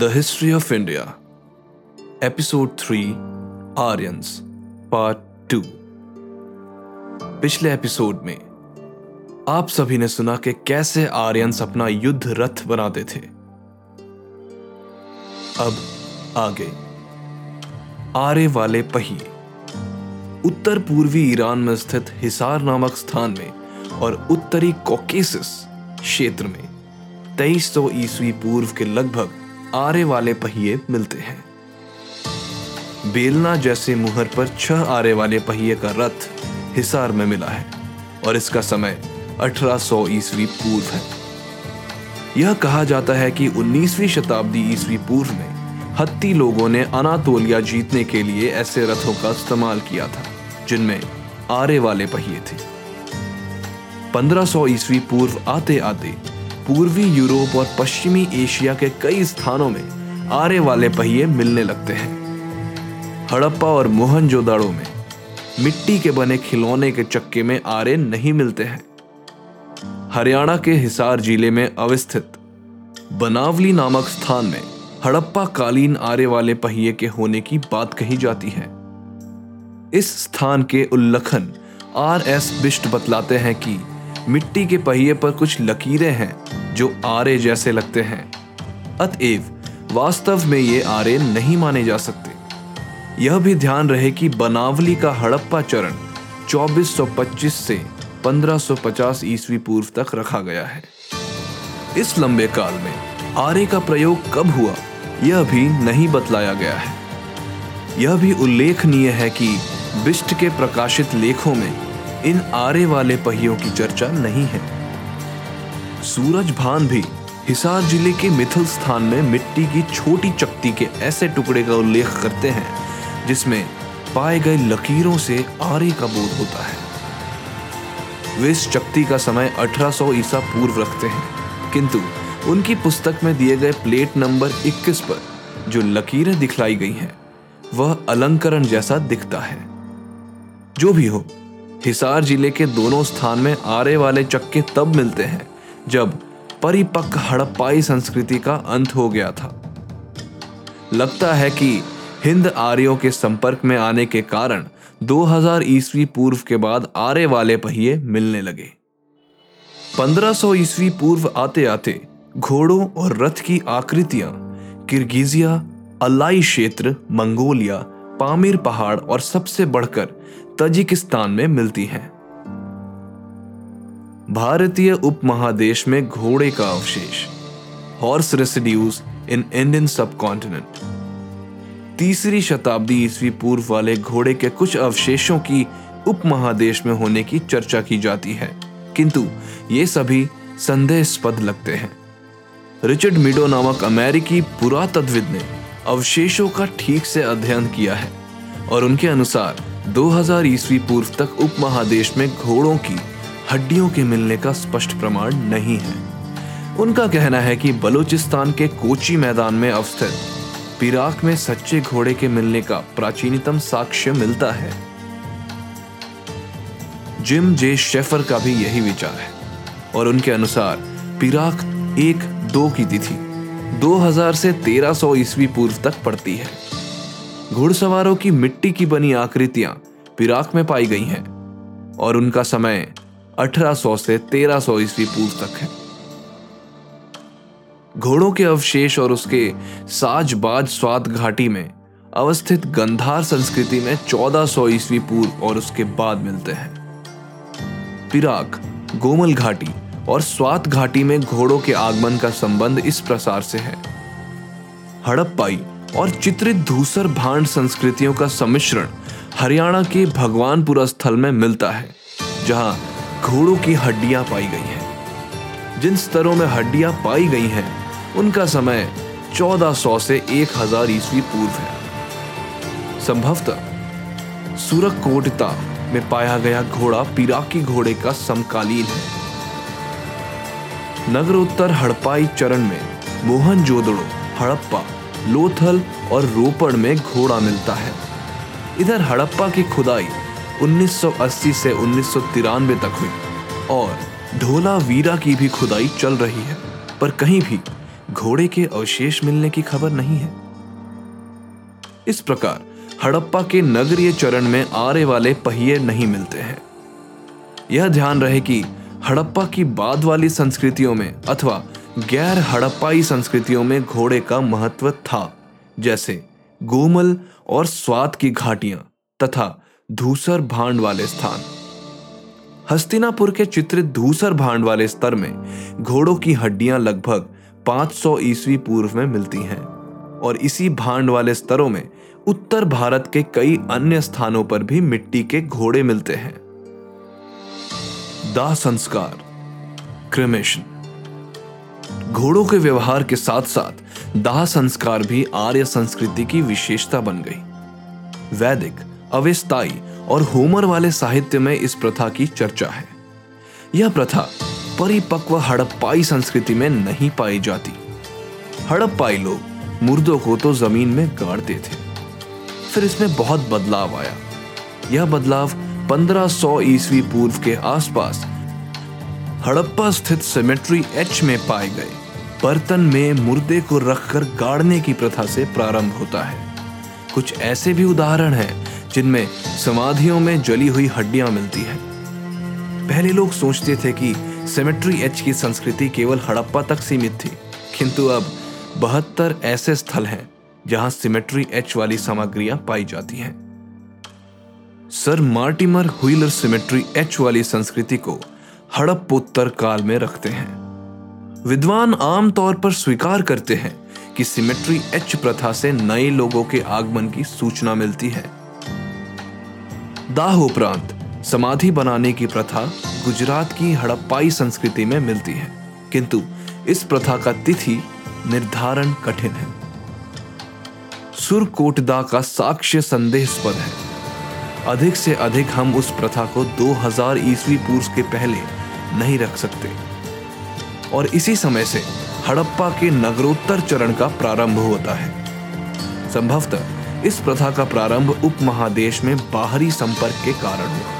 The history of India episode three Aryans part two पिछले episode में, आप सभी ने सुना कि कैसे आर्यंस अपना युद्ध रथ बनाते थे। अब आगे। आरे वाले पहिए, उत्तर पूर्वी ईरान में स्थित हिसार नामक स्थान में और उत्तरी कोकेसिस क्षेत्र में 2300 ईस्वी पूर्व के लगभग आरे वाले पहिए मिलते हैं। बेलना जैसे मुहर पर छह आरे वाले पहिए का रथ हिसार में मिला है और इसका समय 1800 ईस्वी पूर्व है। यह कहा जाता है कि 19वीं शताब्दी ईस्वी पूर्व में हत्ती लोगों ने अनातोलिया जीतने के लिए ऐसे रथों का इस्तेमाल किया था, जिनमें आरे वाले पहिए थे। 1500 ईस्वी पूर्व आते आते पूर्वी यूरोप और पश्चिमी एशिया के कई स्थानों में आरे वाले पहिए मिलने लगते हैं। हड़प्पा और मोहनजोदाड़ो में मिट्टी के बने खिलौने के चक्के में आरे नहीं मिलते हैं। हरियाणा के हिसार ज़िले में अवस्थित बनावली नामक स्थान में हड़प्पा कालीन आरे वाले पहिए के होने की बात कही जाती है। इस स्थान के उल्लखन आर एस बिष्ट बतलाते हैं कि मिट्टी के पहिए पर कुछ लकीरें हैं, जो आरे जैसे लगते हैं। अतएव, वास्तव में ये आरे नहीं माने जा सकते। यह भी ध्यान रहे कि बनावली का हड़प्पा चरण 2425 से 1550 ईस्वी पूर्व तक रखा गया है। इस लंबे काल में आरे का प्रयोग कब हुआ, यह भी नहीं बतलाया गया है। यह भी उल्लेखनीय है कि बिष्ट के प्रकाशित लेखों में इन आरे वाले पहियों की चर्चा नहीं है। सूरज भान भी हिसार ज़िले के मिथिल स्थान में मिट्टी की छोटी चकती के ऐसे टुकड़े का उल्लेख करते हैं, जिसमें पाए गए लकीरों से आरे का बोध होता है। वे इस चकती का समय 1800 ईसा पूर्व रखते हैं, किंतु उनकी पुस्तक में दिए गए प्लेट नंबर 21 पर जो लकीरें दिखलाई गई हैं, वह अलंकरण जैसा दिखता है। जो भी हो हिसार ज़िले के दोनों स्थान में आरे वाले चक्के तब मिलते हैं, जब परिपक्व हड़प्पाई संस्कृति का अंत हो गया था। लगता है कि हिंद आर्यों के संपर्क में आने के कारण 2000 ईस्वी पूर्व के बाद आरे वाले पहिए मिलने लगे। 1500 ईस्वी पूर्व आते आते घोड़ों और रथ की आकृतियाँ, किर्गिजिया, अलाई क्षेत्र, मंगोलिया पामिर पहाड़ और सबसे बढ़कर तजिकिस्तान में मिलती हैं। भारतीय उपमहादेश में घोड़े का अवशेष horse residues in Indian subcontinent तीसरी शताब्दी ईस्वी पूर्व वाले घोड़े के कुछ अवशेषों की उपमहादेश में होने की चर्चा की जाती है, किंतु ये सभी संदेहास्पद लगते हैं। रिचर्ड मिडो नामक अमेरिकी पुरातत्वविद ने अवशेषों का ठीक से अध्ययन किया है और उनके अनुसार 2000 ईस्वी पूर्व तक उपमहादेश में घोड़ों की हड्डियों के मिलने का स्पष्ट प्रमाण नहीं है। उनका कहना है कि बलूचिस्तान के कोची मैदान में अवस्थित पिराक में सच्चे घोड़े के मिलने का प्राचीनतम साक्ष्य मिलता है। जिम जे शेफर का भी यही विचार है और उनके अनुसार पिराक एक दो की तिथि 2000 से 1300 ईस्वी पूर्व तक पड़ती है। घुड़सवारों की मिट्टी की बनी आकृतियाँ पिराक में पाई गई हैं और उनका समय 1800 से 1300 ईस्वी पूर्व तक है। घोड़ों के अवशेष और उसके साजबाज स्वाद घाटी में अवस्थित गंधार संस्कृति में 1400 ईस्वी पूर्व और उसके बाद मिलते हैं। पिराक, गोमल घाटी और स्वात घाटी में घोड़ों के आगमन का संबंध इस प्रसार से है। हड़प्पाई और चित्रित धूसर भांड संस्कृतियों का सम्मिश्रण हरियाणा के भगवानपुरा स्थल में मिलता है, जहाँ घोड़ों की हड्डियाँ पाई गई हैं। जिन स्तरों में हड्डियाँ पाई गई हैं, उनका समय 1400 से 1000 ईस्वी पूर्व है। संभवतः सुरकोटिता में पाया गया घोड़ा पिराकी घोड़े का समकालीन है। नगरोत्तर हड़प्पाई चरण में मोहनजोदड़ो हड़प्पा, लोथल और रोपड़ में घोड़ा मिलता है। इधर हड़प्पा की खुदाई 1980 से उन्नीस सौ तिरानवे तक हुई और ढोला वीरा की भी खुदाई चल रही है, पर कहीं भी घोड़े के अवशेष मिलने की खबर नहीं है। इस प्रकार हड़प्पा के नगरीय चरण में आरे वाले पहिए नहीं मिलते हैं। यह ध्यान रहे कि हड़प्पा की बाद वाली संस्कृतियों में अथवा गैर हड़प्पाई संस्कृतियों में घोड़े का महत्व था, जैसे गोमल और स्वाद की घाटियाँ तथा धूसर भांड वाले स्थान। हस्तिनापुर के चित्रित धूसर भांड वाले स्तर में घोड़ों की हड्डियाँ लगभग 500 ईस्वी पूर्व में मिलती हैं और इसी भांड वाले स्तरों में उत्तर भारत के कई अन्य स्थानों पर भी मिट्टी के घोड़े मिलते हैं। दाह संस्कार क्रिमेशन घोड़ों के व्यवहार के साथ साथ दाह संस्कार भी आर्य संस्कृति की विशेषता बन गई। वैदिक अवेस्ताई और होमर वाले साहित्य में इस प्रथा की चर्चा है। यह प्रथा परिपक्व हड़प्पाई संस्कृति में नहीं पाई जाती। हड़प्पाई लोग मुर्दों को तो ज़मीन में गाड़ते थे। फिर इसमें बहुत बदलाव आया। यह बदलाव 1500 ईस्वी पूर्व के आसपास हड़प्पा स्थित सिमेट्री एच में पाए गए बर्तन में मुर्दे को रखकर गाड़ने की प्रथा से प्रारंभ होता है। कुछ ऐसे भी उदाहरण हैं, जिनमें समाधियों में जली हुई हड्डियाँ मिलती हैं। पहले लोग सोचते थे कि सेमेट्री एच की संस्कृति केवल हड़प्पा तक सीमित थी। किंतु अब बहत्तर ऐसे स्थल हैं, जहाँ सिमेट्री एच वाली सामग्रियाँ पाई जाती हैं। Sir Mortimer Wheeler cemetery H वाली संस्कृति को हड़प्पोत्तर काल में रखते हैं। विद्वान आमतौर पर स्वीकार करते हैं कि सिमेट्री एच प्रथा से नए लोगों के आगमन की सूचना मिलती है। दाह उपरांत समाधि बनाने की प्रथा गुजरात की हड़प्पाई संस्कृति में मिलती है, किंतु इस प्रथा का तिथि निर्धारण कठिन है। सुरकोटदा का साक्ष्य संदेहस्पद है। अधिक से अधिक हम उस प्रथा को 2000 ईस्वी पूर्व के पहले नहीं रख सकते। और इसी समय से हड़प्पा के नगरोत्तर चरण का प्रारंभ होता है। संभवतः इस प्रथा का प्रारंभ उपमहादेश में बाहरी संपर्क के कारण हुआ।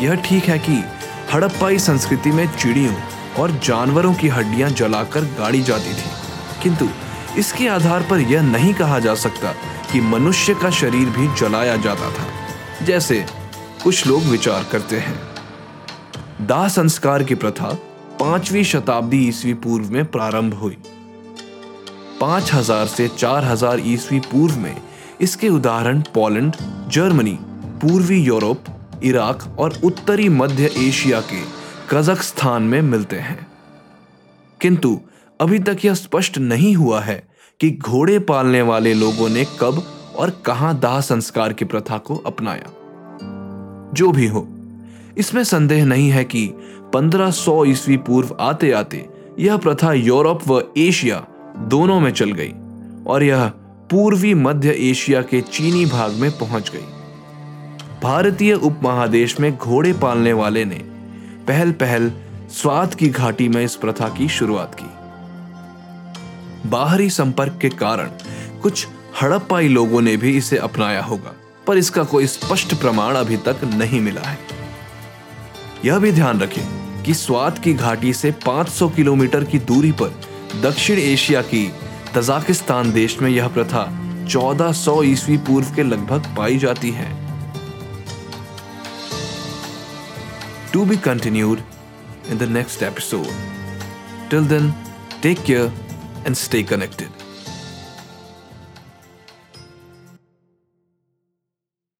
यह ठीक है कि हड़प्पाई संस्कृति में चिड़ियों और जानवरों की हड्डियाँ जलाकर गाड़ी जाती थी, किंतु इसके आधार पर यह नहीं कहा जा सकता कि मनुष्य का शरीर भी जलाया जाता था, जैसे कुछ लोग विचार करते हैं। दाह संस्कार की प्रथा पांचवी शताब्दी ईस्वी पूर्व में प्रारंभ हुई। पाँच हज़ार से चार हज़ार ईस्वी पूर्व में इसके उदाहरण पोलैंड, जर्मनी, पूर्वी यूरोप, इराक और उत्तरी मध्य एशिया के कजाकिस्तान में मिलते हैं। किंतु अभी तक यह स्पष्ट नहीं हुआ है कि घोड़े पालने वाले लोगों ने कब और कहाँ दाह संस्कार की प्रथा को अपनाया। जो भी हो, इसमें संदेह नहीं है कि 1500 ईस्वी पूर्व आते आते यह प्रथा यूरोप व एशिया दोनों में चल गई और यह पूर्वी मध्य एशिया के चीनी भाग में पहुँच गई। भारतीय उपमहादेश में घोड़े पालने वाले ने पहल पहल स्वाद की घाटी में इस प्रथा की शुरुआत की। बाहरी संपर्क के कारण कुछ हड़प्पाई लोगों ने भी इसे अपनाया होगा, पर इसका कोई स्पष्ट प्रमाण अभी तक नहीं मिला है। यह भी ध्यान रखें कि स्वाद की घाटी से 500 किलोमीटर की दूरी पर दक्षिण एशिया की तजाकिस्तान देश में यह प्रथा 1400 ईस्वी पूर्व के लगभग पाई जाती है। To be continued in the next episode till then take care and stay connected.